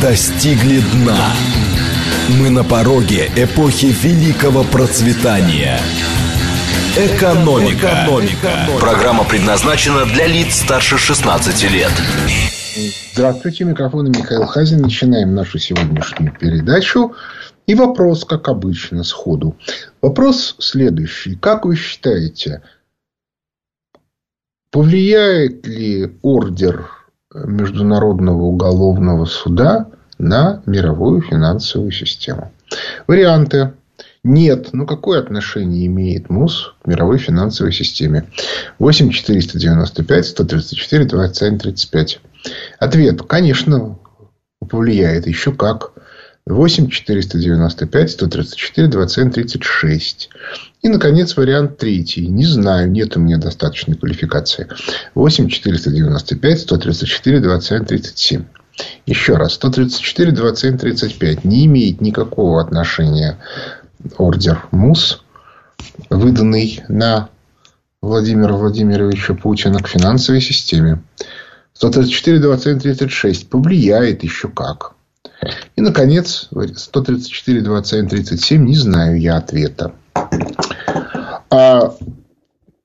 достигли дна. Мы на пороге эпохи великого процветания. Экономика. Экономика. Программа предназначена для лиц старше 16 лет. Здравствуйте, микрофон Михаил Хазин. Начинаем нашу сегодняшнюю передачу. И вопрос, как обычно, сходу. Вопрос следующий. Как вы считаете, повлияет ли ордер Международного уголовного суда на мировую финансовую систему? Варианты. Нет. Ну, какое отношение имеет МУС к мировой финансовой системе? 8 495 134 27 35. Ответ. Конечно, повлияет. Еще как. 8 495 134 27 36. И, наконец, вариант третий. Не знаю, нет у меня достаточной квалификации. 8 495 134 27 37. Еще раз. 134 27 35 не имеет никакого отношения ордер МУС, выданный на Владимира Владимировича Путина к финансовой системе. 134 27 36 повлияет еще как. И, наконец, 134, 27, 37. Не знаю я ответа. А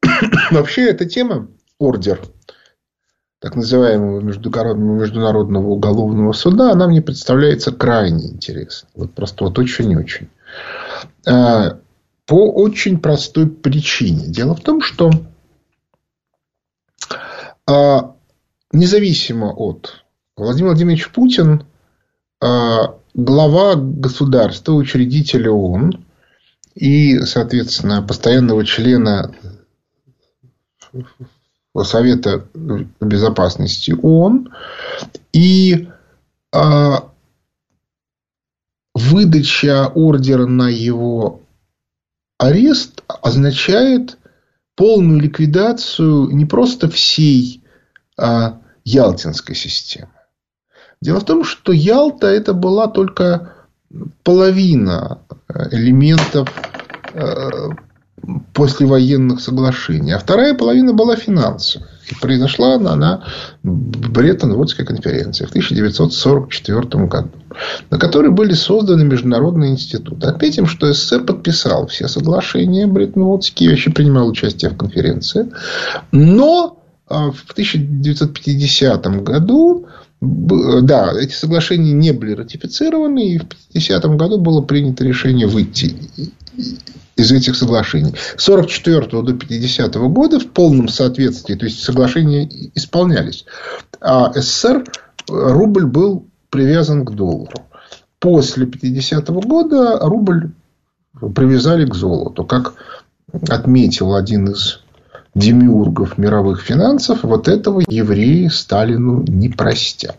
вообще эта тема, ордер так называемого Международного уголовного суда, она мне представляется крайне интересной. Вот просто вот очень-очень. А, по очень простой причине. Дело в том, что а, независимо от Владимира Владимировича Путин а, глава государства, учредителя ООН и, соответственно, постоянного члена Совета Безопасности ООН. И э, выдача ордера на его арест означает полную ликвидацию не просто всей э, Ялтинской системы, Дело в том, что Ялта это была только половина элементов э, послевоенных соглашений. А вторая половина была финансовая. И произошла она на Бреттон-Вудской конференции в 1944 году, на которой были созданы международные институты. Отметим, что СССР подписал все соглашения Бреттон-Вудские, вообще принимал участие в конференции. Но а, в 1950 году да, эти соглашения не были ратифицированы, и в 50 году было принято решение выйти из этих соглашений. С 1944 до 50 года в полном соответствии, то есть соглашения исполнялись. А СССР рубль был привязан к доллару. После 50 года рубль привязали к золоту. Как отметил один из демиургов мировых финансов, вот этого евреи Сталину не простят.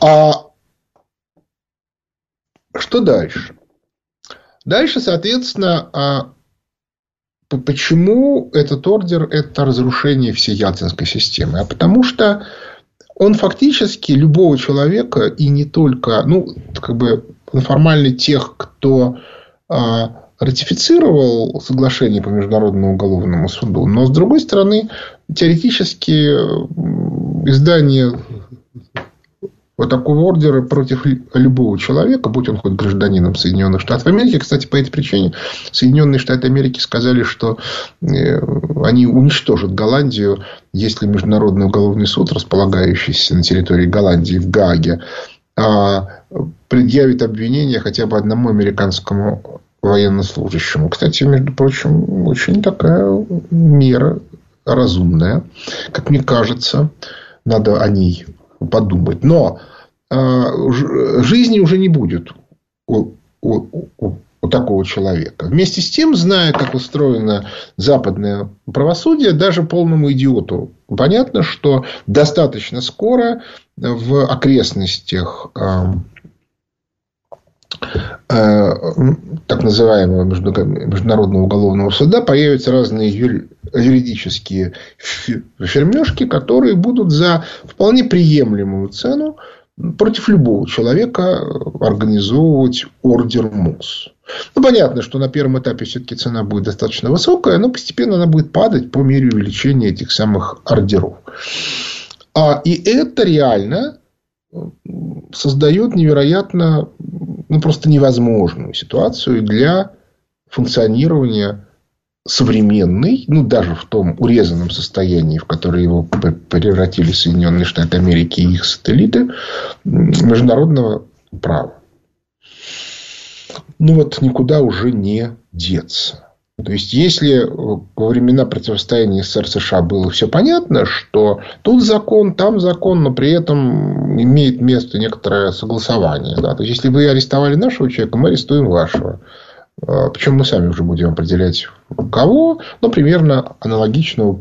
А что дальше? Дальше, соответственно, а почему этот ордер – это разрушение всей Ялтинской системы? А потому что он фактически любого человека, и не только, ну, как бы формально тех, кто а, ратифицировал соглашение по Международному уголовному суду, но, с другой стороны, теоретически издание вот такого ордера против любого человека, будь он хоть гражданином Соединенных Штатов Америки. Кстати, по этой причине Соединенные Штаты Америки сказали, что э, они уничтожат Голландию, если Международный уголовный суд, располагающийся на территории Голландии в Гааге, а, предъявит обвинение хотя бы одному американскому военнослужащему. Кстати, между прочим, очень такая мера разумная, как мне кажется, надо о ней подумать. Но э, жизни уже не будет у, у, у, у такого человека. Вместе с тем, зная, как устроено западное правосудие, даже полному идиоту понятно, что достаточно скоро в окрестностях так называемого Международного уголовного суда появятся разные юридические фермешки, которые будут за вполне приемлемую цену против любого человека организовывать ордер МУС. Ну, понятно, что на первом этапе все-таки цена будет достаточно высокая, но постепенно она будет падать по мере увеличения этих самых ордеров. А, и это реально создает невероятно, ну просто невозможную ситуацию для функционирования современный, ну, даже в том урезанном состоянии, в которое его превратили Соединенные Штаты Америки и их сателлиты, международного права. Ну, вот никуда уже не деться. То есть, если во времена противостояния СССР-США было все понятно, что тут закон, там закон, но при этом имеет место некоторое согласование. Да? То есть, если вы арестовали нашего человека, мы арестуем вашего. А, Причем мы сами уже будем определять кого, но примерно аналогичного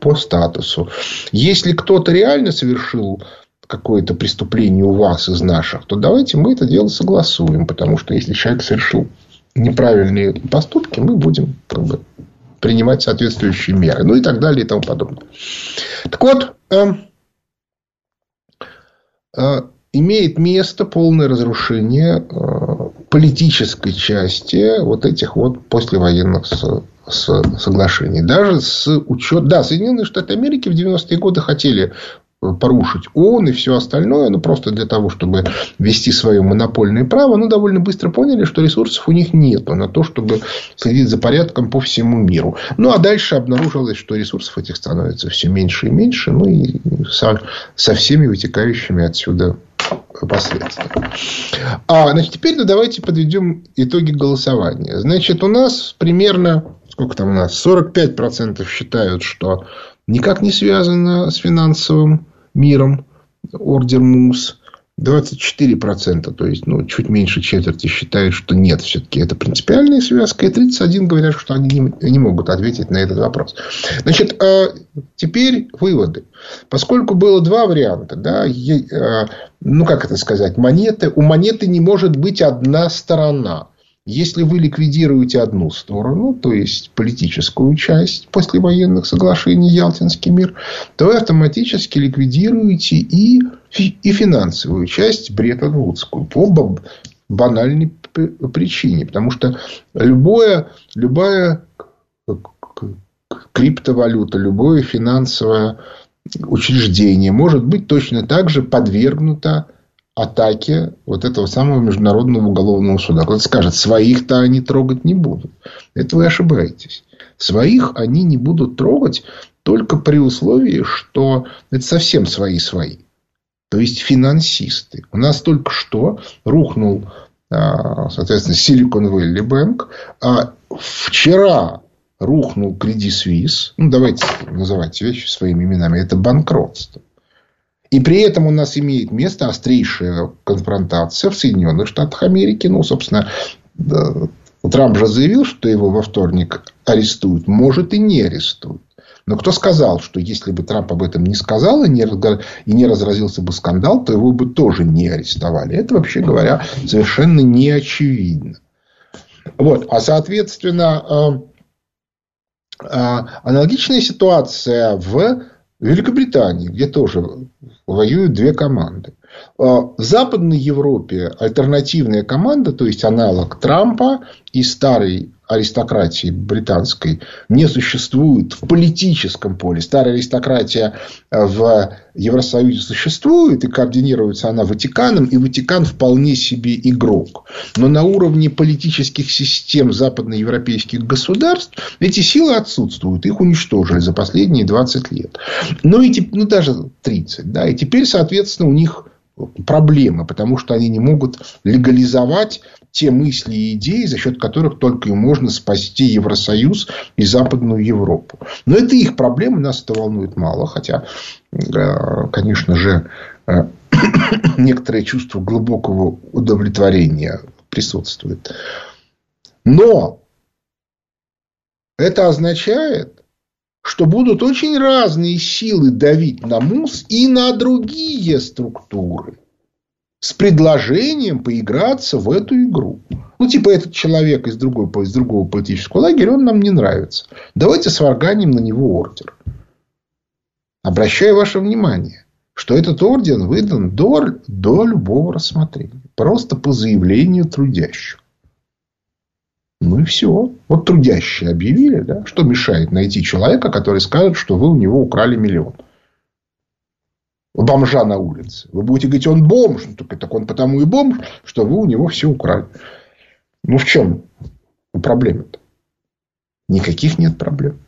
по статусу. Если кто-то реально совершил какое-то преступление у вас из наших, то давайте мы это дело согласуем. Потому что если человек совершил неправильные поступки, мы будем как бы, принимать соответствующие меры. Ну и так далее и тому подобное. Так вот, э, э, имеет место полное разрушение э, политической части вот этих вот послевоенных соглашений. Даже с учетом... Да, Соединенные Штаты Америки в 90-е годы хотели порушить ООН и все остальное, ну, просто для того, чтобы вести свое монопольное право, ну, довольно быстро поняли, что ресурсов у них нет на то, чтобы следить за порядком по всему миру. Ну, а дальше обнаружилось, что ресурсов этих становится все меньше и меньше, ну, и со, со всеми вытекающими отсюда последствиями. А, значит, теперь ну, давайте подведем итоги голосования. Значит, у нас примерно, сколько там у нас, 45% считают, что никак не связано с финансовым миром, ордер МУС. 24%, то есть ну, чуть меньше четверти считают, что нет, все-таки это принципиальная связка, и 31 говорят, что они не, не могут ответить на этот вопрос. Значит, э, теперь выводы. Поскольку было два варианта, да, э, ну как это сказать, монеты, у монеты не может быть одна сторона. Если вы ликвидируете одну сторону, то есть политическую часть послевоенных соглашений Ялтинский мир, то вы автоматически ликвидируете и, и финансовую часть Бреттон-Вудскую по банальной причине. Потому что любое, любая криптовалюта, любое финансовое учреждение может быть точно так же подвергнуто атаке вот этого самого Международного уголовного суда. Кто-то скажет, своих-то они трогать не будут. Это вы ошибаетесь. Своих они не будут трогать только при условии, что это совсем свои-свои. То есть, финансисты. У нас только что рухнул, а, соответственно, Silicon Valley Bank. А вчера рухнул Credit Suisse. Ну, давайте называть вещи своими именами. Это банкротство. И при этом у нас имеет место острейшая конфронтация в Соединенных Штатах Америки. Ну, собственно, Трамп же заявил, что его во вторник арестуют. Может, и не арестуют. Но кто сказал, что если бы Трамп об этом не сказал и не, и не разразился бы скандал, то его бы тоже не арестовали. Это, вообще говоря, совершенно не очевидно. Вот. А, соответственно, э, э, аналогичная ситуация в Великобритании, где тоже воюют две команды. А, в Западной Европе альтернативная команда, то есть аналог Трампа и старой аристократии британской не существует в политическом поле. Старая аристократия в Евросоюзе существует, и координируется она Ватиканом, и Ватикан вполне себе игрок. Но на уровне политических систем западноевропейских государств эти силы отсутствуют. Их уничтожили за последние 20 лет. Ну, и, ну даже 30. Да, и теперь, соответственно, у них проблемы, потому что они не могут легализовать те мысли и идеи, за счет которых только и можно спасти Евросоюз и Западную Европу. Но это их проблемы, нас это волнует мало, хотя, э, конечно же, э, некоторое чувство глубокого удовлетворения присутствует. Но это означает, что будут очень разные силы давить на МУС и на другие структуры с предложением поиграться в эту игру. Ну, типа, этот человек из другого, из другого политического лагеря, он нам не нравится. Давайте сварганим на него ордер. Обращаю ваше внимание, что этот орден выдан до, до любого рассмотрения. Просто по заявлению трудящих. Ну и все. Вот трудящие объявили, да, что мешает найти человека, который скажет, что вы у него украли миллион. Бомжа на улице. Вы будете говорить, он бомж. Ну, так, так он потому и бомж, что вы у него все украли. Ну, в чем проблема-то? Никаких нет проблем.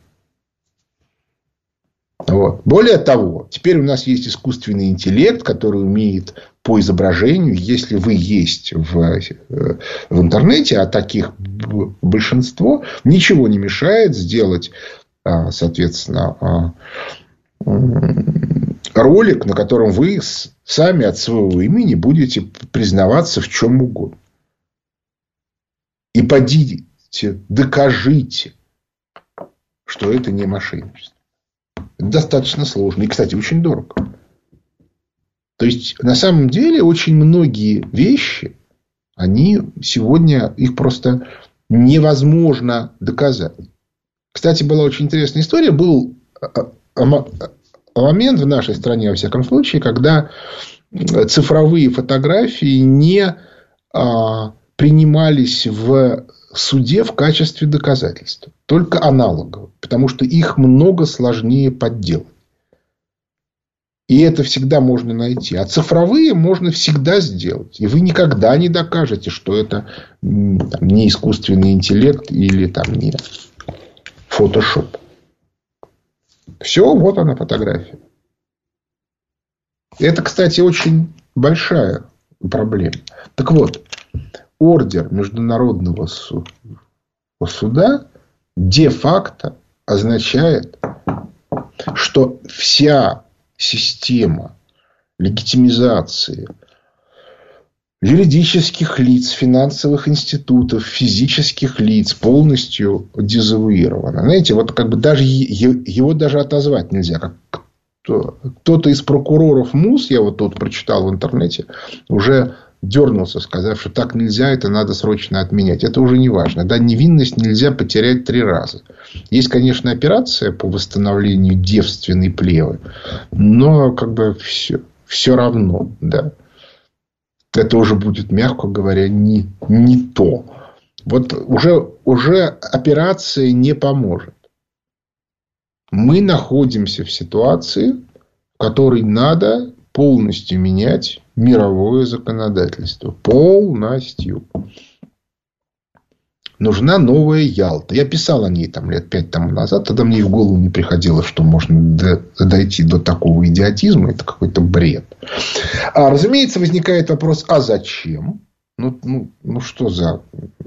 Вот. Более того, теперь у нас есть искусственный интеллект, который умеет по изображению, если вы есть в, э, в интернете, а таких большинство, ничего не мешает сделать, а, соответственно, а, ролик, на котором вы сами от своего имени будете признаваться в чем угодно. И подите, докажите, что это не мошенничество. Это достаточно сложно. И, кстати, очень дорого. То есть, на самом деле, очень многие вещи, они сегодня, их просто невозможно доказать. Кстати, была очень интересная история. Был а, а, момент в нашей стране, во всяком случае, когда цифровые фотографии не а, принимались в суде в качестве доказательства. Только аналоговые. Потому что их много сложнее подделать. И это всегда можно найти. А цифровые можно всегда сделать. И вы никогда не докажете, что это там, не искусственный интеллект или там, не фотошоп. Все, вот она фотография. Это, кстати, очень большая проблема. Так вот, ордер Международного суда де-факто означает, что вся система легитимизации юридических лиц, финансовых институтов, физических лиц полностью дезавуировано. Знаете, вот как бы даже его даже отозвать нельзя. Как кто-то из прокуроров МУС, я вот тут прочитал в интернете, уже дернулся, сказав, что так нельзя, это надо срочно отменять. Это уже не важно. Да, невинность нельзя потерять три раза. Есть, конечно, операция по восстановлению девственной плевы, но как бы все, все равно, да это уже будет, мягко говоря, не, не то. Вот уже, уже операция не поможет. Мы находимся в ситуации, в которой надо полностью менять мировое законодательство. Полностью нужна новая Ялта. Я писал о ней там лет пять тому назад. Тогда мне в голову не приходило, что можно дойти до такого идиотизма. Это какой-то бред. А, разумеется, возникает вопрос, а зачем? Ну, ну, ну что за...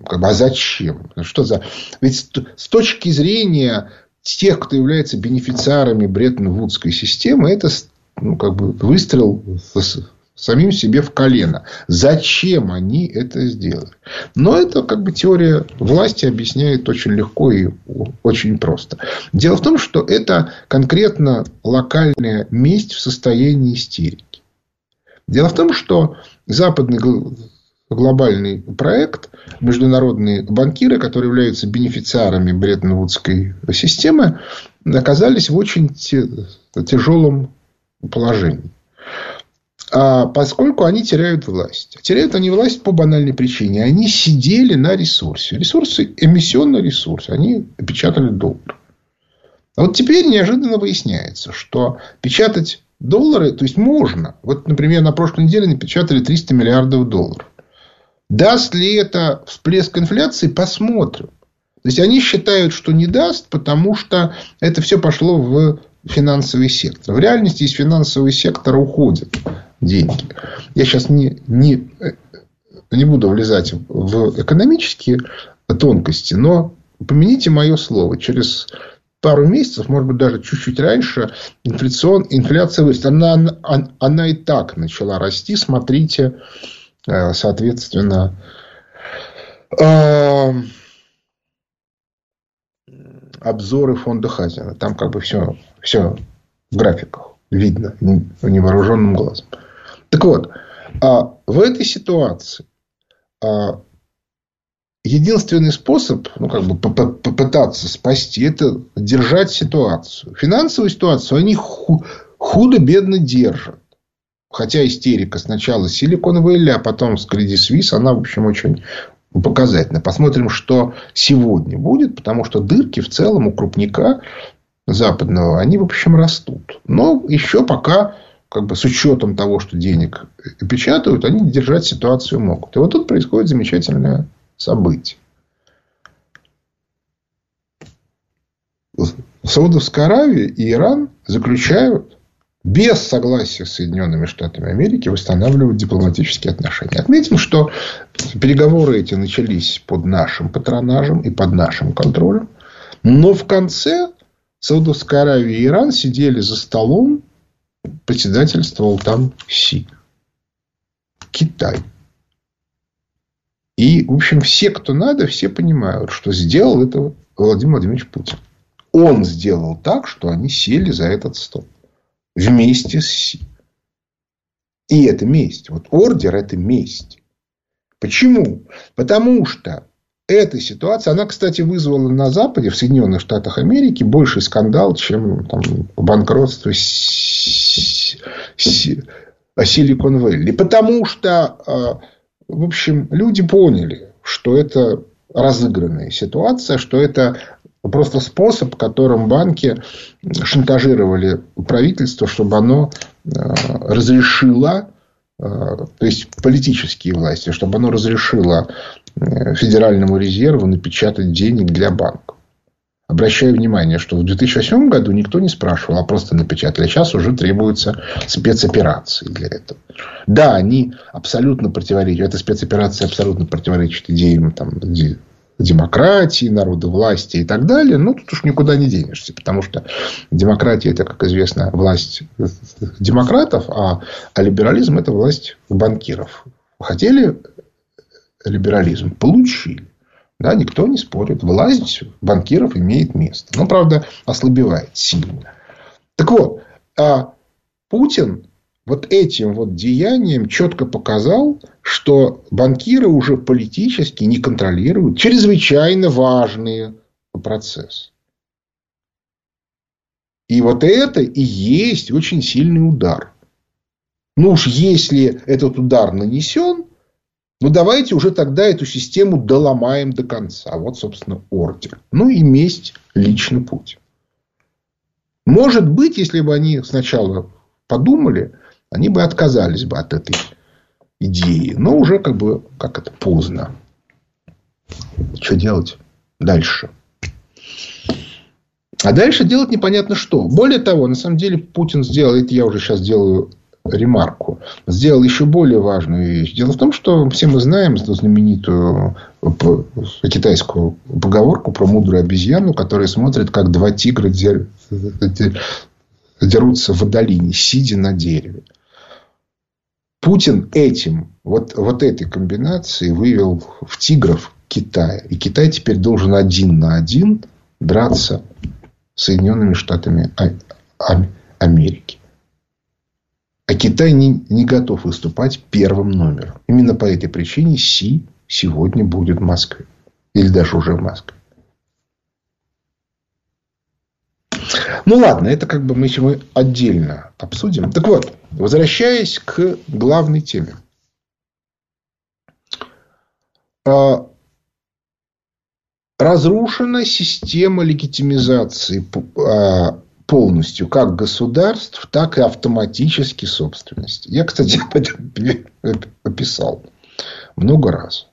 Как бы, а зачем? Что за... Ведь с точки зрения тех, кто является бенефициарами Бреттон-Вудской системы, это ну, как бы выстрел самим себе в колено. Зачем они это сделали? Но это как бы теория власти объясняет очень легко и очень просто. Дело в том, что это конкретно локальная месть в состоянии истерики. Дело в том, что западный глобальный проект, международные банкиры, которые являются бенефициарами Бреттон-Вудской системы, оказались в очень тяжелом положении. А поскольку они теряют власть. Теряют они власть по банальной причине. Они сидели на ресурсе. Ресурсы, эмиссионный ресурс. Они печатали доллар. А вот теперь неожиданно выясняется, что печатать доллары, то есть можно. Вот, например, на прошлой неделе напечатали 300 миллиардов долларов. Даст ли это всплеск инфляции, посмотрим. То есть они считают, что не даст, потому что это все пошло в финансовый сектор. В реальности из финансового сектора уходят деньги. Я сейчас не, не, не буду влезать в экономические тонкости, но помяните мое слово. Через пару месяцев, может быть, даже чуть-чуть раньше, инфляцион, инфляция вырастет. Она, она, она и так начала расти. Смотрите, э, соответственно, э, обзоры фонда Хазина. Там как бы все, все в графиках видно невооруженным глазом. Так вот, а в этой ситуации а, единственный способ, ну, как бы попытаться спасти, это держать ситуацию. Финансовую ситуацию они худо-бедно держат. Хотя истерика сначала силиконовая ля, а потом с Credit Suisse, она, в общем, очень показательна. Посмотрим, что сегодня будет, потому что дырки в целом у крупника западного, они, в общем, растут. Но еще пока как бы с учетом того, что денег печатают, они держать ситуацию могут. И вот тут происходит замечательное событие. Саудовская Аравия и Иран заключают без согласия с Соединенными Штатами Америки восстанавливают дипломатические отношения. Отметим, что переговоры эти начались под нашим патронажем и под нашим контролем. Но в конце Саудовская Аравия и Иран сидели за столом, председательствовал там Си. Китай. И, в общем, все, кто надо, все понимают, что сделал это Владимир Владимирович Путин. Он сделал так, что они сели за этот стол. Вместе с Си. И это месть. Вот ордер – это месть. Почему? Потому что эта ситуация, она, кстати, вызвала на Западе, в Соединенных Штатах Америки, больший скандал, чем там, банкротство Силикон Вэлли. Потому что, а, в общем, люди поняли, что это разыгранная ситуация, что это просто способ, которым банки шантажировали правительство, чтобы оно а, разрешило а, то есть политические власти, чтобы оно разрешило Федеральному резерву напечатать денег для банков. Обращаю внимание, что в 2008 году никто не спрашивал, а просто напечатали. Сейчас уже требуются спецоперации для этого. Да, они абсолютно противоречат. Эта спецоперация абсолютно противоречит идеям там, демократии, народа власти и так далее. Но тут уж никуда не денешься. Потому что демократия это, как известно, власть демократов, а, а либерализм это власть банкиров. Хотели либерализм получили. Да, никто не спорит. Власть банкиров имеет место. Но, правда, ослабевает сильно. Так вот, а Путин вот этим вот деянием четко показал, что банкиры уже политически не контролируют чрезвычайно важные процессы. И вот это и есть очень сильный удар. Ну уж если этот удар нанесен, ну, давайте уже тогда эту систему доломаем до конца. Вот, собственно, ордер. Ну, и месть лично путь. Может быть, если бы они сначала подумали, они бы отказались бы от этой идеи. Но уже как бы, как это, поздно. Что делать дальше? А дальше делать непонятно что. Более того, на самом деле Путин сделал, это я уже сейчас делаю ремарку, сделал еще более важную вещь. Дело в том, что все мы знаем эту знаменитую китайскую поговорку про мудрую обезьяну, которая смотрит, как два тигра дерутся в долине, сидя на дереве. Путин этим, вот, вот этой комбинацией вывел в тигров Китая. И Китай теперь должен один на один драться с Соединенными Штатами Америки. А Китай не, не готов выступать первым номером. Именно по этой причине Си сегодня будет в Москве. Или даже уже в Москве. Ну ладно, это как бы мы сегодня отдельно обсудим. Так вот, возвращаясь к главной теме. А, разрушена система легитимизации а, полностью как государств, так и автоматически собственности. Я, кстати, об этом описал много раз.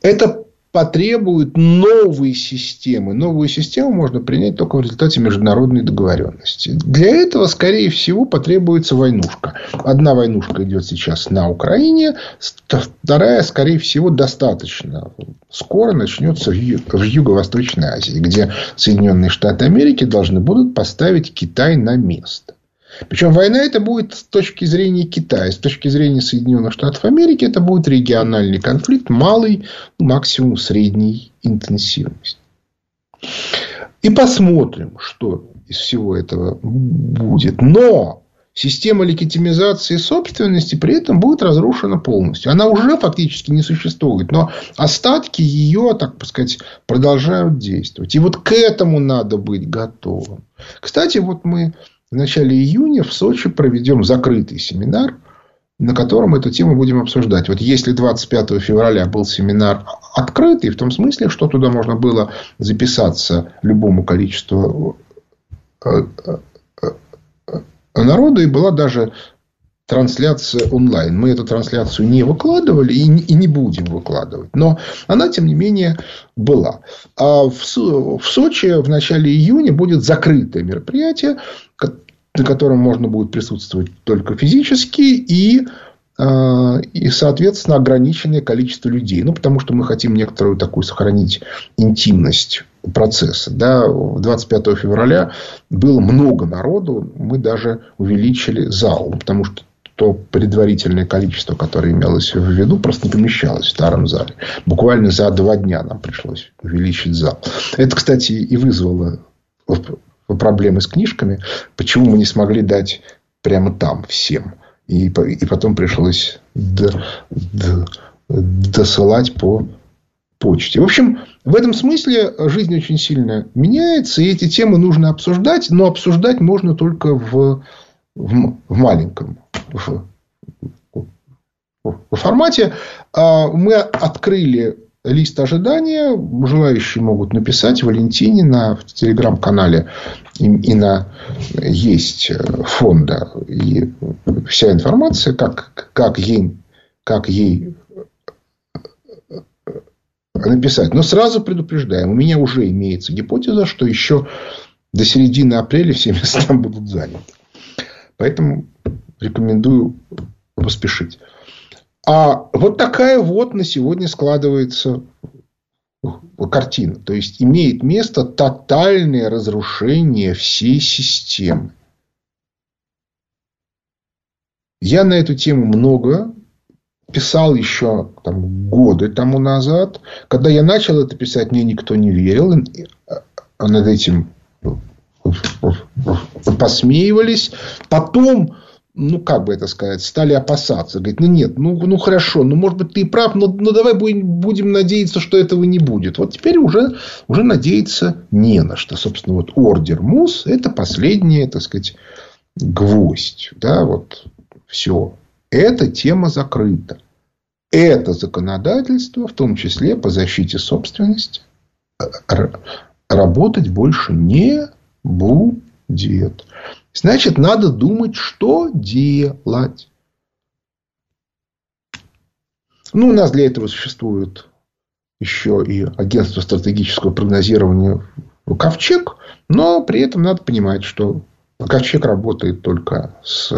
Это потребует новой системы. Новую систему можно принять только в результате международной договоренности. Для этого, скорее всего, потребуется войнушка. Одна войнушка идет сейчас на Украине, вторая, скорее всего, достаточно скоро начнется в, в Юго-Восточной Азии, где Соединенные Штаты Америки должны будут поставить Китай на место. Причем война это будет с точки зрения Китая, с точки зрения Соединенных Штатов Америки это будет региональный конфликт малый, максимум средней интенсивности. И посмотрим, что из всего этого будет. Но система легитимизации собственности при этом будет разрушена полностью. Она уже фактически не существует, но остатки ее, так сказать, продолжают действовать. И вот к этому надо быть готовым. Кстати, вот мы в начале июня в Сочи проведем закрытый семинар, на котором эту тему будем обсуждать. Вот если 25 февраля был семинар открытый, в том смысле, что туда можно было записаться любому количеству э, э, э, народа, и была даже трансляция онлайн. Мы эту трансляцию не выкладывали и и не будем выкладывать. Но она, тем не менее, была. А в, в Сочи в начале июня будет закрытое мероприятие, на котором можно будет присутствовать только физически и а, и, соответственно, ограниченное количество людей. Ну, потому что мы хотим некоторую такую сохранить интимность процесса. Да, 25 февраля было много народу, мы даже увеличили зал, потому что то предварительное количество, которое имелось в виду, просто не помещалось в старом зале. Буквально за два дня нам пришлось увеличить зал. Это, кстати, и вызвало проблемы с книжками. Почему мы не смогли дать прямо там всем? И, и потом пришлось д, д, досылать по почте. В общем, в этом смысле жизнь очень сильно меняется, и эти темы нужно обсуждать, но обсуждать можно только в, в, в маленьком формате. А мы открыли лист ожидания. Желающие могут написать Валентине на телеграм-канале и, на есть фонда и вся информация, как, как, ей, как ей написать. Но сразу предупреждаем, у меня уже имеется гипотеза, что еще до середины апреля все места будут заняты. Поэтому рекомендую поспешить. А вот такая вот на сегодня складывается картина. То есть, имеет место тотальное разрушение всей системы. Я на эту тему много писал еще там, годы тому назад. Когда я начал это писать, мне никто не верил. А над этим посмеивались. Потом ну, как бы это сказать, стали опасаться. Говорит, ну, нет, ну, ну, хорошо, ну, может быть, ты и прав, но, но давай будем, будем надеяться, что этого не будет. Вот теперь уже, уже надеяться не на что. Собственно, вот ордер МУС – это последний, так сказать, гвоздь. Да, вот все. Эта тема закрыта. Это законодательство, в том числе по защите собственности, работать больше не будет. Значит, надо думать, что делать. Ну, у нас для этого существует еще и агентство стратегического прогнозирования Ковчег, но при этом надо понимать, что Ковчег работает только с,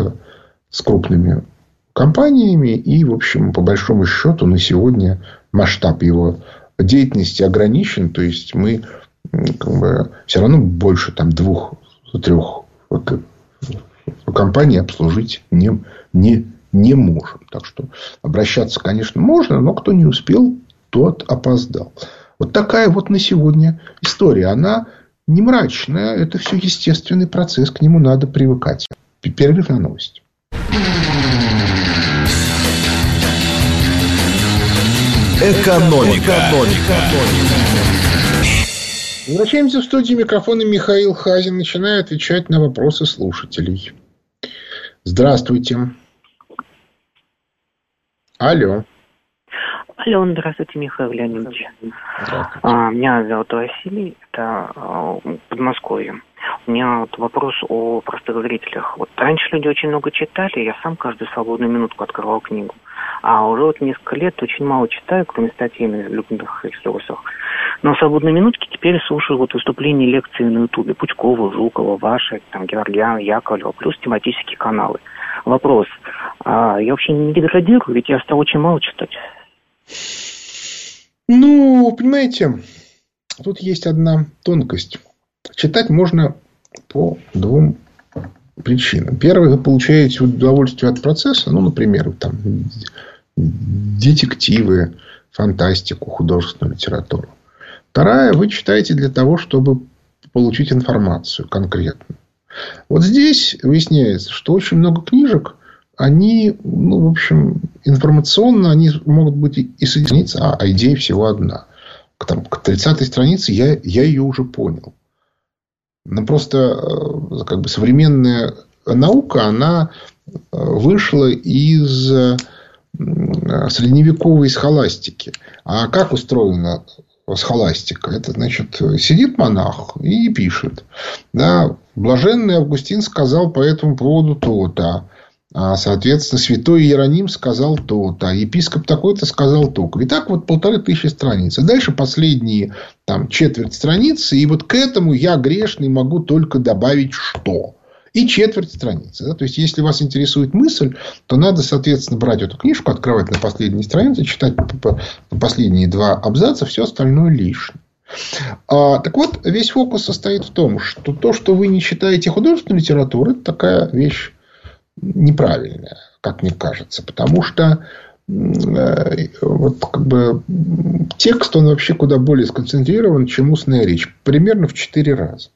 с крупными компаниями, и, в общем, по большому счету, на сегодня масштаб его деятельности ограничен, то есть мы как бы, все равно больше там двух-трех компании обслужить не, не, не можем. Так что обращаться, конечно, можно, но кто не успел, тот опоздал. Вот такая вот на сегодня история. Она не мрачная, это все естественный процесс, к нему надо привыкать. Перерыв на новости. Экономика. Экономика. Возвращаемся в студию микрофона Михаил Хазин. Начинаю отвечать на вопросы слушателей. Здравствуйте. Алло. Алло, здравствуйте, Михаил Леонидович. Здравствуйте. А, меня зовут Василий, это а, Подмосковье. У меня вот вопрос о простых зрителях. Вот раньше люди очень много читали, я сам каждую свободную минутку открывал книгу. А уже вот несколько лет очень мало читаю, кроме статей на любых ресурсах. Но в свободные минутки теперь слушаю вот выступления лекции на Ютубе. Пучкова, Жукова, Ваша, там, Георгиана, Яковлева, плюс тематические каналы. Вопрос. А я вообще не деградирую, ведь я стал очень мало читать. Ну, понимаете, тут есть одна тонкость. Читать можно по двум причинам. Первое, вы получаете удовольствие от процесса, ну, например, там, детективы, фантастику, художественную литературу. Вторая, вы читаете для того, чтобы получить информацию конкретную. Вот здесь выясняется, что очень много книжек, они, ну, в общем, информационно они могут быть и соединиться, а, а идея всего одна. Там, к 30-й странице я, я ее уже понял. Но просто э, как бы современная наука, она э, вышла из э, средневековой схоластики. А как устроена схоластика. Это значит, сидит монах и пишет. Да, блаженный Августин сказал по этому поводу то-то. А, соответственно, святой Иероним сказал то-то, а епископ такой-то сказал то-то. И так вот полторы тысячи страниц. И дальше последние там, четверть страницы. И вот к этому я грешный могу только добавить что? И четверть страницы. Да? То есть, если вас интересует мысль, то надо, соответственно, брать эту книжку, открывать на последней странице, читать последние два абзаца, все остальное лишнее. А, так вот, весь фокус состоит в том, что то, что вы не читаете художественную литературу, это такая вещь неправильная, как мне кажется. Потому что э, вот как бы текст, он вообще куда более сконцентрирован, чем устная речь. Примерно в четыре раза.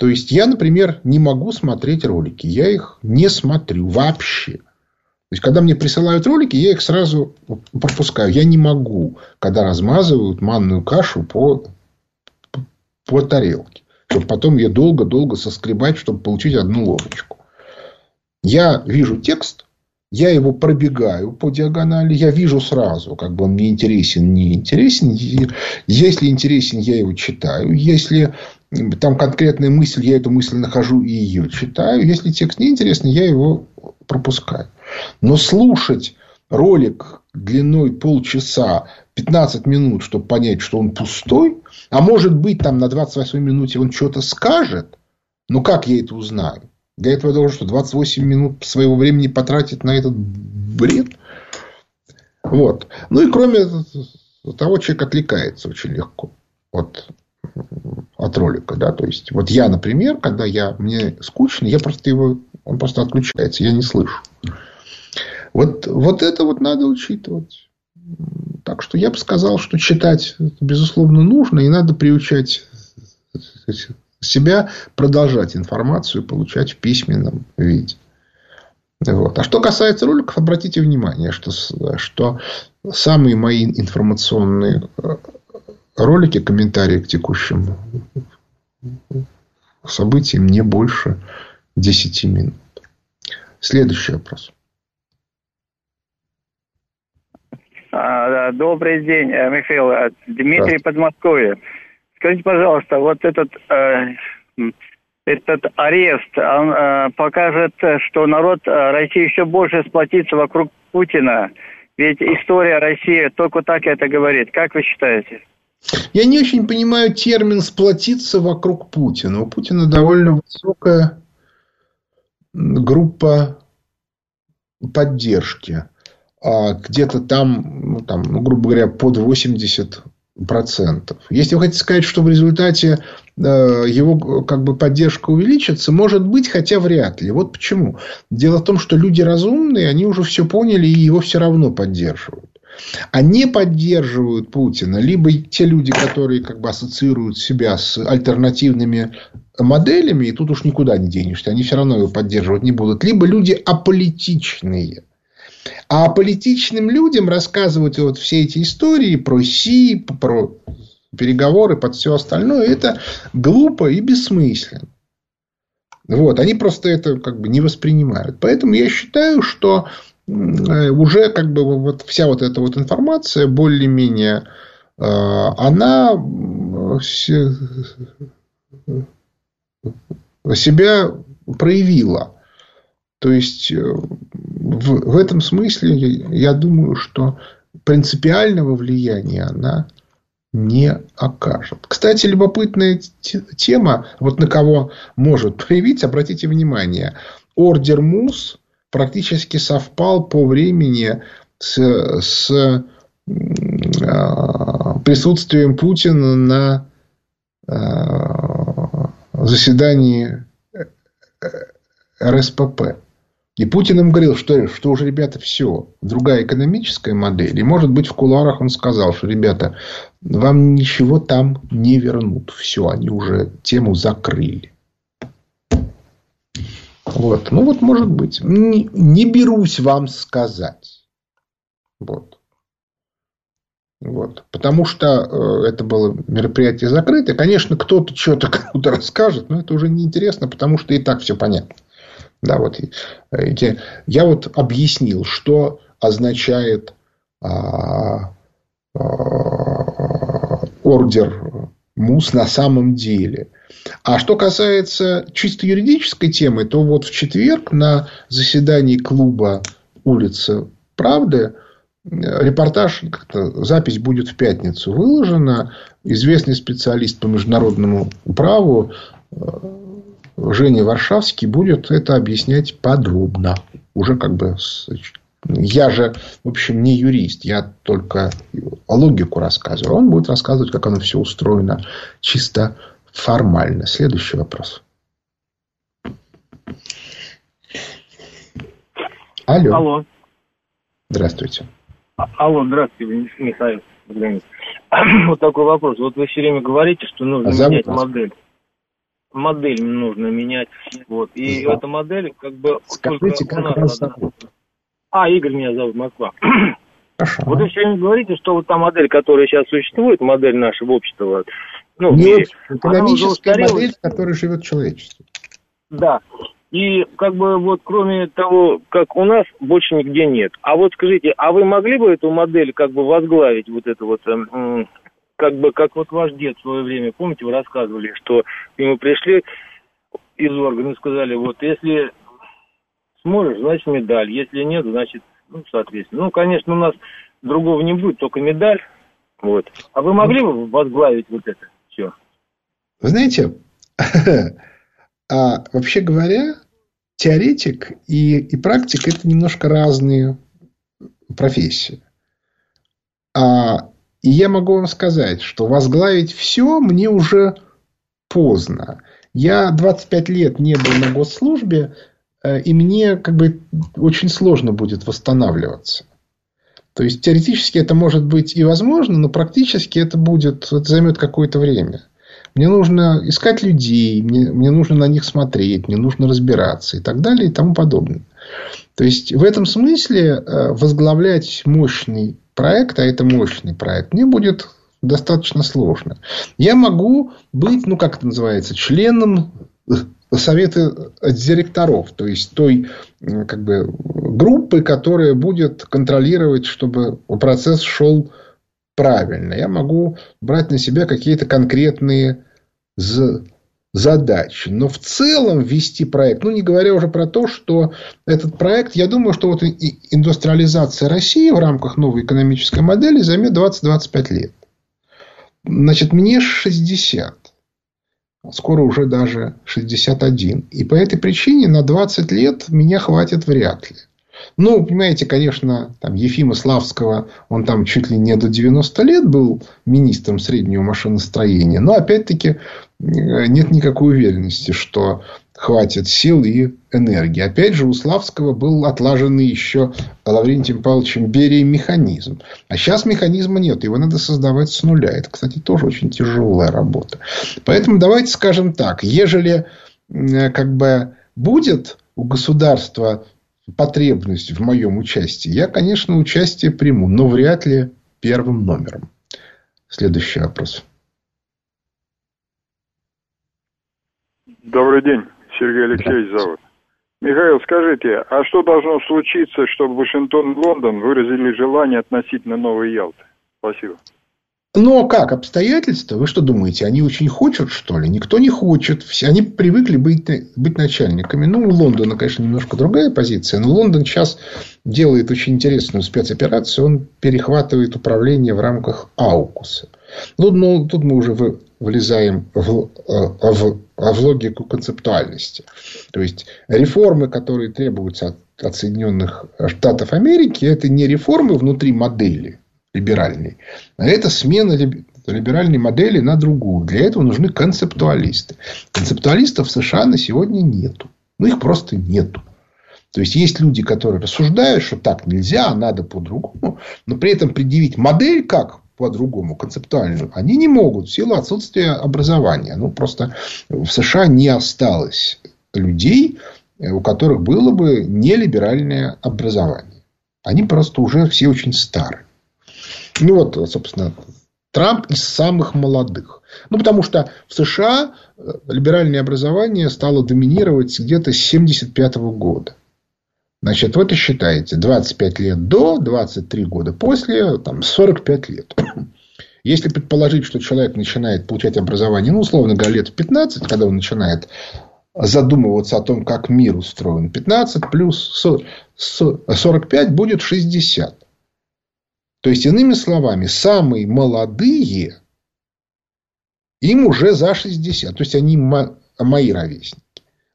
То есть, я, например, не могу смотреть ролики. Я их не смотрю вообще. То есть, когда мне присылают ролики, я их сразу пропускаю. Я не могу, когда размазывают манную кашу по, по тарелке. Чтобы потом ее долго-долго соскребать, чтобы получить одну ложечку. Я вижу текст, я его пробегаю по диагонали, я вижу сразу, как бы он мне интересен, не интересен. Если интересен, я его читаю. Если там конкретная мысль, я эту мысль нахожу и ее читаю. Если текст не интересный, я его пропускаю. Но слушать ролик длиной полчаса, 15 минут, чтобы понять, что он пустой, а может быть, там на 28 минуте он что-то скажет, ну как я это узнаю? Для этого я должен что, 28 минут своего времени потратить на этот бред? Вот. Ну и кроме того, человек отвлекается очень легко от, от ролика. Да? То есть, вот я, например, когда я, мне скучно, я просто его, он просто отключается, я не слышу. Вот, вот это вот надо учитывать. Так что я бы сказал, что читать, безусловно, нужно, и надо приучать себя продолжать информацию получать в письменном виде. Вот. А что касается роликов, обратите внимание, что, что самые мои информационные ролики, комментарии к текущим событиям не больше 10 минут. Следующий вопрос. А, добрый день, э, Михаил. Э, Дмитрий Подмосковье. Скажите, пожалуйста, вот этот, э, этот арест, он покажет, что народ России еще больше сплотится вокруг Путина. Ведь история России только так это говорит. Как вы считаете? Я не очень понимаю термин «сплотиться вокруг Путина». У Путина довольно высокая группа поддержки. А где-то там, ну, там, ну, грубо говоря, под 80 процентов. Если вы хотите сказать, что в результате э, его как бы поддержка увеличится, может быть, хотя вряд ли. Вот почему. Дело в том, что люди разумные, они уже все поняли и его все равно поддерживают. Не поддерживают Путина либо те люди, которые как бы ассоциируют себя с альтернативными моделями, и тут уж никуда не денешься, они все равно его поддерживать не будут, либо люди аполитичные а политичным людям рассказывать вот все эти истории про Си, про переговоры, под все остальное, это глупо и бессмысленно. Вот, они просто это как бы не воспринимают. Поэтому я считаю, что уже как бы вот вся вот эта вот информация более-менее э, она себя проявила. То есть, э, в, в этом смысле я думаю, что принципиального влияния она не окажет. Кстати, любопытная тема, вот на кого может проявить, обратите внимание, ордер МУС практически совпал по времени с, с а, присутствием Путина на а, заседании э, РСПП. И Путин им говорил, что, что уже, ребята, все, другая экономическая модель. И, может быть, в кулуарах он сказал, что, ребята, вам ничего там не вернут. Все, они уже тему закрыли. Вот. Ну, вот, может быть. Не, не берусь вам сказать. Вот. Вот. Потому что э, это было мероприятие закрытое. Конечно, кто-то что-то кому-то расскажет, но это уже неинтересно, потому что и так все понятно. Да, вот, я, я вот объяснил, что означает а, а, ордер МУС на самом деле. А что касается чисто юридической темы, то вот в четверг на заседании клуба улицы Правды репортаж, запись будет в пятницу выложена. Известный специалист по международному праву э, Женя Варшавский будет это объяснять подробно. Уже как бы я же, в общем, не юрист, я только логику рассказываю. Он будет рассказывать, как оно все устроено чисто формально. Следующий вопрос. Алло. Алло. Здравствуйте. А, алло, здравствуйте, Михаил. Вот такой вопрос. Вот вы все время говорите, что нужно а менять вас? модель. Модель нужно менять. Вот. И да. эта модель, как бы... Скажите, как вас зовут? А, Игорь меня зовут, Москва. Хорошо. Вот вы все время говорите, что вот та модель, которая сейчас существует, модель нашего общества, ну, Нет, экономическая модель, в которой живет человечество. Да. И как бы вот кроме того, как у нас, больше нигде нет. А вот скажите, а вы могли бы эту модель как бы возглавить, вот это вот, э, как бы, как вот ваш дед в свое время, помните, вы рассказывали, что к нему пришли из органа и сказали, вот если сможешь, значит медаль, если нет, значит, ну, соответственно. Ну, конечно, у нас другого не будет, только медаль. Вот. А вы могли бы возглавить вот это все? Вы знаете, А вообще говоря, теоретик и, и практик это немножко разные профессии. А, и я могу вам сказать, что возглавить все мне уже поздно. Я 25 лет не был на госслужбе, и мне как бы очень сложно будет восстанавливаться. То есть теоретически это может быть и возможно, но практически это будет, это займет какое-то время. Мне нужно искать людей, мне, мне нужно на них смотреть, мне нужно разбираться и так далее и тому подобное. То есть, в этом смысле э, возглавлять мощный проект, а это мощный проект, мне будет достаточно сложно. Я могу быть, ну, как это называется, членом совета директоров, то есть той как бы, группы, которая будет контролировать, чтобы процесс шел правильно. Я могу брать на себя какие-то конкретные задачи. Но в целом вести проект, ну не говоря уже про то, что этот проект, я думаю, что вот индустриализация России в рамках новой экономической модели займет 20-25 лет. Значит, мне 60. Скоро уже даже 61. И по этой причине на 20 лет меня хватит вряд ли. Ну, понимаете, конечно, там Ефима Славского, он там чуть ли не до 90 лет был министром среднего машиностроения. Но, опять-таки, э, нет никакой уверенности, что хватит сил и энергии. Опять же, у Славского был отлаженный еще Лаврентием Павловичем Берией механизм. А сейчас механизма нет. Его надо создавать с нуля. Это, кстати, тоже очень тяжелая работа. Поэтому давайте скажем так. Ежели как бы будет у государства потребность в моем участии, я, конечно, участие приму, но вряд ли первым номером. Следующий вопрос. Добрый день, Сергей Алексеевич зовут. Михаил, скажите, а что должно случиться, чтобы Вашингтон и Лондон выразили желание относительно Новой Ялты? Спасибо. А как? Обстоятельства? Вы что думаете, они очень хотят, что ли? Никто не хочет. Все, они привыкли быть, быть начальниками. Ну, у Лондона, конечно, немножко другая позиция. Но Лондон сейчас делает очень интересную спецоперацию. Он перехватывает управление в рамках Аукуса. Ну, ну тут мы уже влезаем в, э, в, в логику концептуальности. То есть, реформы, которые требуются от, от Соединенных Штатов Америки, это не реформы внутри модели либеральной. А это смена либеральной модели на другую. Для этого нужны концептуалисты. Концептуалистов в США на сегодня нету. Ну, их просто нету. То есть, есть люди, которые рассуждают, что так нельзя, а надо по-другому. Но при этом предъявить модель, как по-другому, концептуальную, они не могут в силу отсутствия образования. Ну, просто в США не осталось людей, у которых было бы нелиберальное образование. Они просто уже все очень старые. Ну, вот, собственно, Трамп из самых молодых. Ну, потому что в США э, либеральное образование стало доминировать где-то с 1975 года. Значит, вот и считаете, 25 лет до, 23 года после, там, 45 лет. Если предположить, что человек начинает получать образование, ну, условно говоря, лет в 15, когда он начинает задумываться о том, как мир устроен, 15 плюс 45 будет 60. То есть, иными словами, самые молодые, им уже за 60. То есть, они мои ровесники.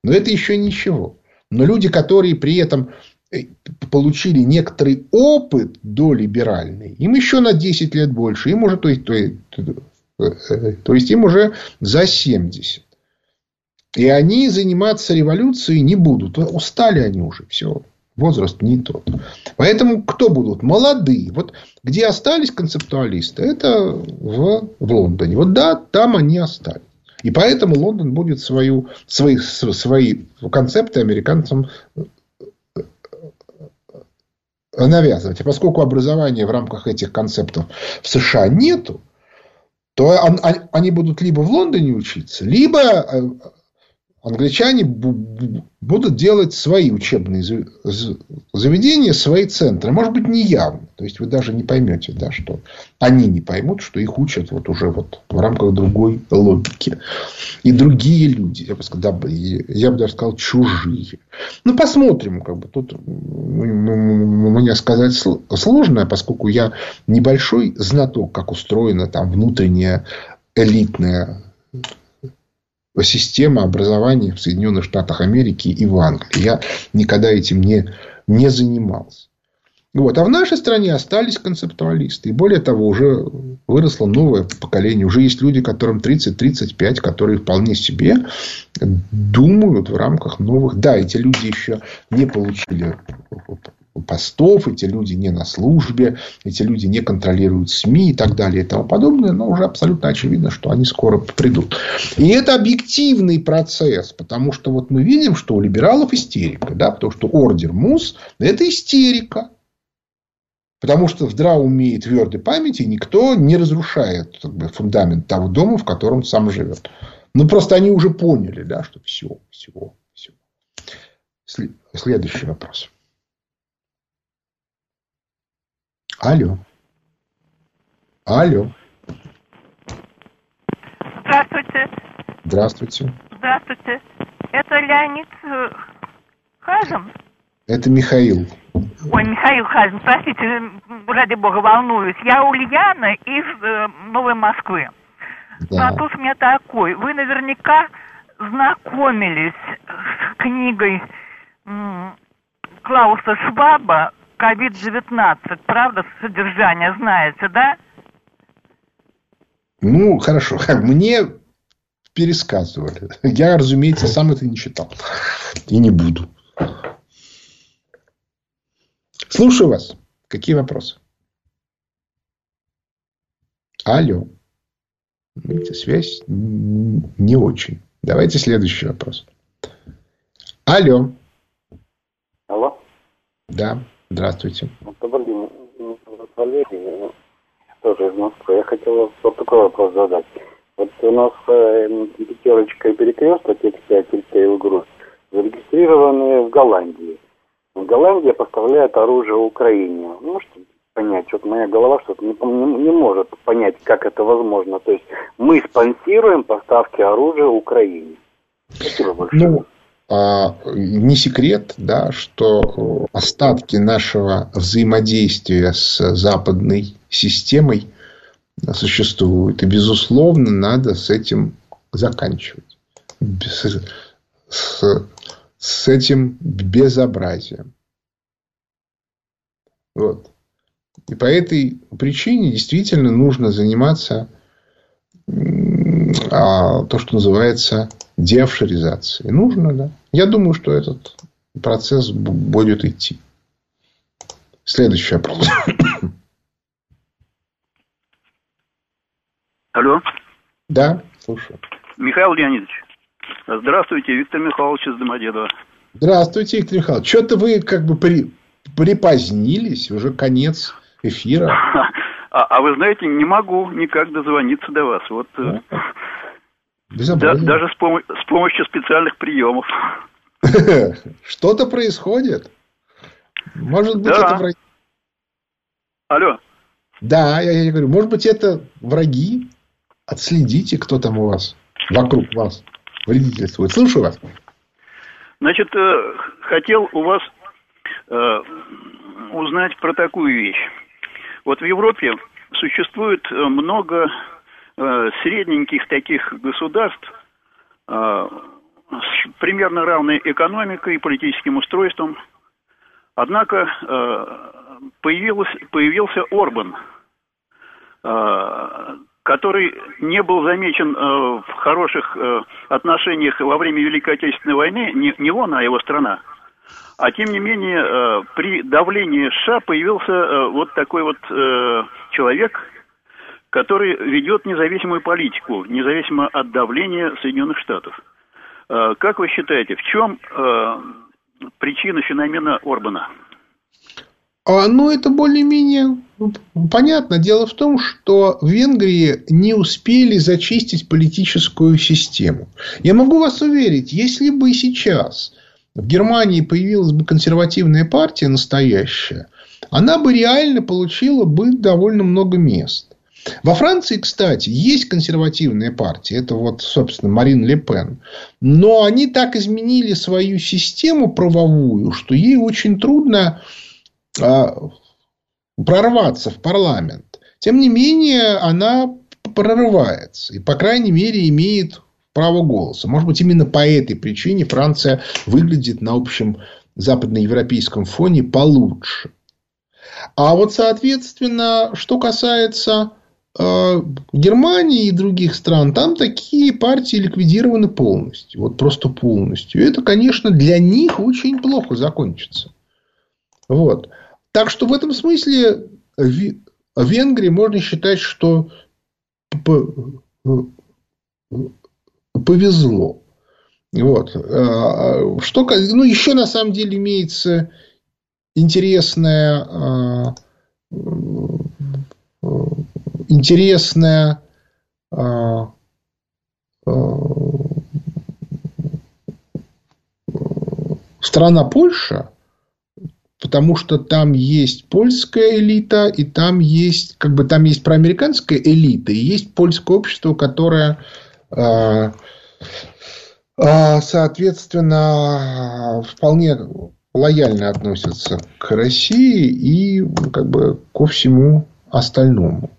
Но это еще ничего. Но люди, которые при этом э, получили некоторый опыт долиберальный, им еще на 10 лет больше. Им уже, то есть, то, есть, то есть им уже за 70. И они заниматься революцией не будут. Устали они уже. Все возраст не тот. Поэтому кто будут? Молодые. Вот где остались концептуалисты, это в, в Лондоне. Вот да, там они остались. И поэтому Лондон будет свою, свои, свои концепты американцам э, навязывать. И поскольку образования в рамках этих концептов в США нету, то они будут либо в Лондоне учиться, либо э, англичане будут делать свои учебные заведения, свои центры. Может быть, не явно. То есть, вы даже не поймете, да, что они не поймут, что их учат вот уже вот в рамках другой логики. И другие люди, я бы, сказал, да, я бы даже сказал, чужие. Ну, посмотрим. Как бы. Тут мне сказать сложно, поскольку я небольшой знаток, как устроена там внутренняя элитная система образования в Соединенных Штатах Америки и в Англии. Я никогда этим не, не занимался. Вот. А в нашей стране остались концептуалисты. И более того, уже выросло новое поколение. Уже есть люди, которым 30-35, которые вполне себе думают в рамках новых... Да, эти люди еще не получили постов, эти люди не на службе, эти люди не контролируют СМИ и так далее и тому подобное, но уже абсолютно очевидно, что они скоро придут. И это объективный процесс, потому что вот мы видим, что у либералов истерика, да, потому что ордер МУС – это истерика. Потому что в здравом уме и твердой памяти никто не разрушает как бы, фундамент того дома, в котором сам живет. Ну, просто они уже поняли, да, что все, все, все. Следующий вопрос. Алло. Алло. Здравствуйте. Здравствуйте. Здравствуйте. Это Леонид э, Хазин? Это Михаил. Ой, Михаил Хазин, простите, ради бога, волнуюсь. Я Ульяна из э, Новой Москвы. Да. Вопрос у меня такой. Вы наверняка знакомились с книгой м, Клауса Шваба COVID-19, правда, содержание знаете, да? Ну, хорошо. Мне пересказывали. Я, разумеется, сам это не читал. И не буду. Слушаю вас. Какие вопросы? Алло. Видите, связь не очень. Давайте следующий вопрос. Алло. Алло. Да. Здравствуйте. Добрый день. Валерий, тоже из Москвы. Я хотел вот такой вопрос задать. Вот у нас э, пятерочка и перекресток, X5, Ритейл Груз, зарегистрированы в Голландии. Голландия поставляет оружие Украине. Можете понять, что моя голова что-то не, не, не может понять, как это возможно. То есть мы спонсируем поставки оружия Украине. Спасибо большое. Ну, а, не секрет, да, что остатки нашего взаимодействия с западной системой существуют. И, безусловно, надо с этим заканчивать. С, с, с этим безобразием. Вот. И по этой причине действительно нужно заниматься а, то, что называется деофшоризацией. Нужно, да. Я думаю, что этот процесс будет идти. Следующий вопрос. Алло. Да, слушаю. Михаил Леонидович. Здравствуйте, Виктор Михайлович из Домодедова. Здравствуйте, Виктор Михайлович. Что-то вы как бы при... припозднились, уже конец эфира. А, а вы знаете, не могу никак дозвониться до вас. Вот да. Да, даже с, пом- с помощью специальных приемов. Что-то происходит. Может быть, да. это... Алло. Да, я, я говорю, может быть, это враги? Отследите, кто там у вас, вокруг вас вредительствует. Слушаю вас. Значит, э, хотел у вас э, узнать про такую вещь. Вот в Европе существует э, много средненьких таких государств с примерно равной экономикой и политическим устройством. Однако появилась, появился Орбан, который не был замечен э, в хороших э, отношениях во время Великой Отечественной войны, не, не он, а его страна. А тем не менее, э, при давлении США появился э, вот такой вот э, человек, который ведет независимую политику, независимо от давления Соединенных Штатов. Э, как вы считаете, в чем э, причина феномена Орбана? А, ну, это более-менее понятно. Дело в том, что в Венгрии не успели зачистить политическую систему. Я могу вас уверить, если бы сейчас в Германии появилась бы консервативная партия настоящая, она бы реально получила бы довольно много мест. Во Франции, кстати, есть консервативная партия. Это вот, собственно, Марин Ле Пен. Но они так изменили свою систему правовую, что ей очень трудно прорваться в парламент. Тем не менее, она прорывается. И, по крайней мере, имеет право голоса. Может быть, именно по этой причине Франция выглядит на общем западноевропейском фоне получше. А вот, соответственно, что касается э, Германии и других стран, там такие партии ликвидированы полностью. Вот просто полностью. И это, конечно, для них очень плохо закончится. Вот. Так что в этом смысле Венгрии можно считать, что повезло. Вот. А, что, ну, еще на самом деле имеется интересная, интересная страна Польша, потому что там есть польская элита, и там есть, как бы, там есть проамериканская элита, и есть польское общество, которое, э, э, соответственно, вполне лояльно относится к России и как бы ко всему остальному.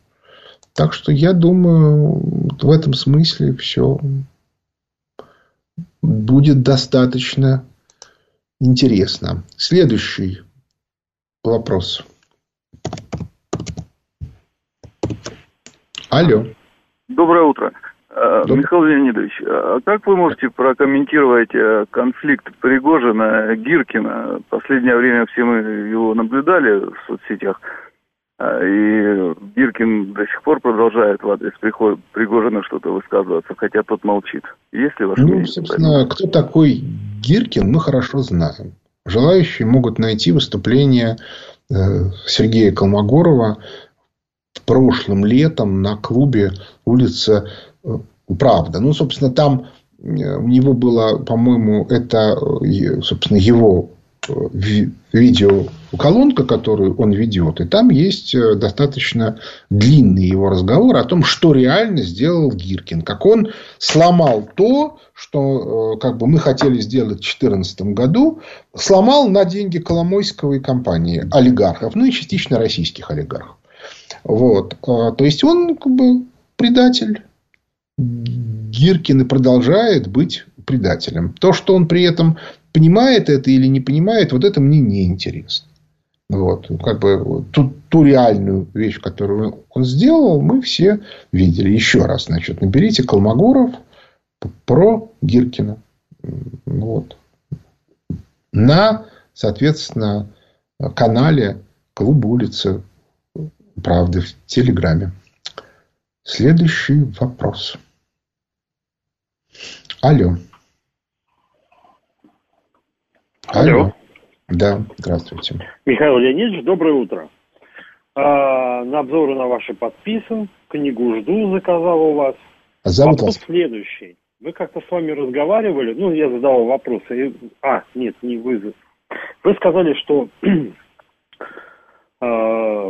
Так что я думаю, в этом смысле все будет достаточно интересно. Следующий вопрос. Алло. Доброе утро. Э, Добрый. Михаил Леонидович, а как вы можете прокомментировать э, конфликт Пригожина-Гиркина? Последнее время все мы его наблюдали в соцсетях. И Гиркин до сих пор продолжает в адрес Пригожина что-то высказываться, хотя тот молчит. Есть ли ваше ну, мнение? собственно, кто такой Гиркин, мы хорошо знаем. Желающие могут найти выступление э, Сергея Колмогорова прошлым летом на клубе улица э, Правда. Ну, собственно, там э, у него было, по-моему, это, собственно, его видеоколонка, которую он ведет. И там есть достаточно длинный его разговор о том, что реально сделал Гиркин. Как он сломал то, что э, как бы мы хотели сделать в 2014 году, сломал на деньги Коломойского и компании олигархов, ну и частично российских олигархов. Вот. А, то есть он как бы предатель. Гиркин и продолжает быть предателем. То, что он при этом понимает это или не понимает, вот это мне не интересно. Вот. Как бы ту, ту реальную вещь, которую он сделал, мы все видели. Еще раз, значит, наберите Колмогоров, про Гиркина. Вот. На, соответственно, канале Клуба улицы Правды в Телеграме. Следующий вопрос. Алло. Алло. Алло. Да, здравствуйте. Михаил Леонидович, доброе утро. А, на обзоры на ваши подписан, книгу жду, заказал у вас. А зовут Вопрос вас? следующий. Мы как-то с вами разговаривали, ну, я задавал вопросы. А, нет, не вы. Вы сказали, что э,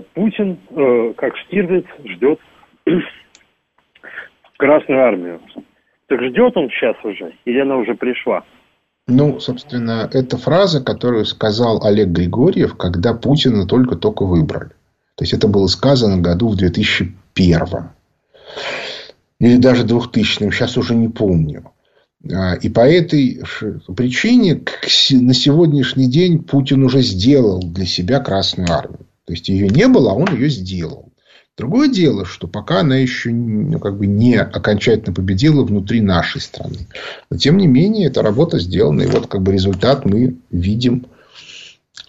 Путин, э, как Штирлиц, ждет Красную Армию. Так ждет он сейчас уже? Или она уже пришла? Ну, собственно, это фраза, которую сказал Олег Григорьев, когда Путина только-только выбрали. То есть, это было сказано году в 2001. Или даже 2000. Сейчас уже не помню. А, и по этой причине на сегодняшний день Путин уже сделал для себя Красную Армию. То есть, ее не было, а он ее сделал. Другое дело, что пока она еще ну, как бы не окончательно победила внутри нашей страны. Но, тем не менее, эта работа сделана. И вот как бы результат мы видим.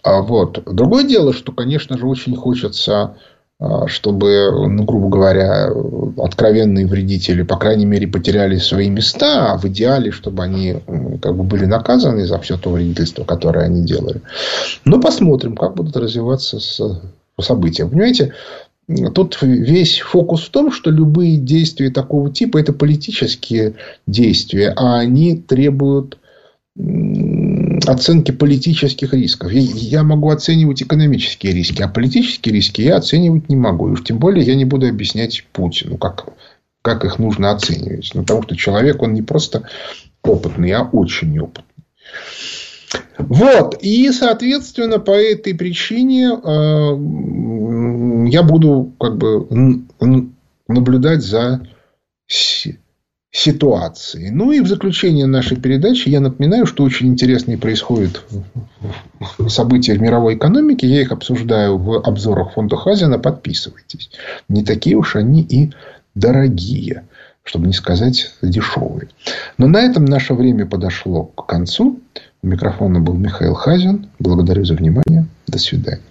А вот. Другое дело, что, конечно же, очень хочется а, чтобы, ну, грубо говоря, откровенные вредители, по крайней мере, потеряли свои места, а в идеале, чтобы они как бы были наказаны за все то вредительство, которое они делали. Но посмотрим, как будут развиваться события. Понимаете, Тут весь фокус в том, что любые действия такого типа – это политические действия, а они требуют оценки политических рисков. Я могу оценивать экономические риски, а политические риски я оценивать не могу. И уж тем более я не буду объяснять Путину, как, как их нужно оценивать. Ну, потому что человек, он не просто опытный, а очень опытный. Вот. И, соответственно, по этой причине э, я буду как бы наблюдать за ситуацией. Ну и в заключение нашей передачи я напоминаю, что очень интересные происходят события в мировой экономике. Я их обсуждаю в обзорах фонда Хазина. Подписывайтесь. Не такие уж они и дорогие, чтобы не сказать дешевые. Но на этом наше время подошло к концу. У микрофона был Михаил Хазин. Благодарю за внимание. До свидания.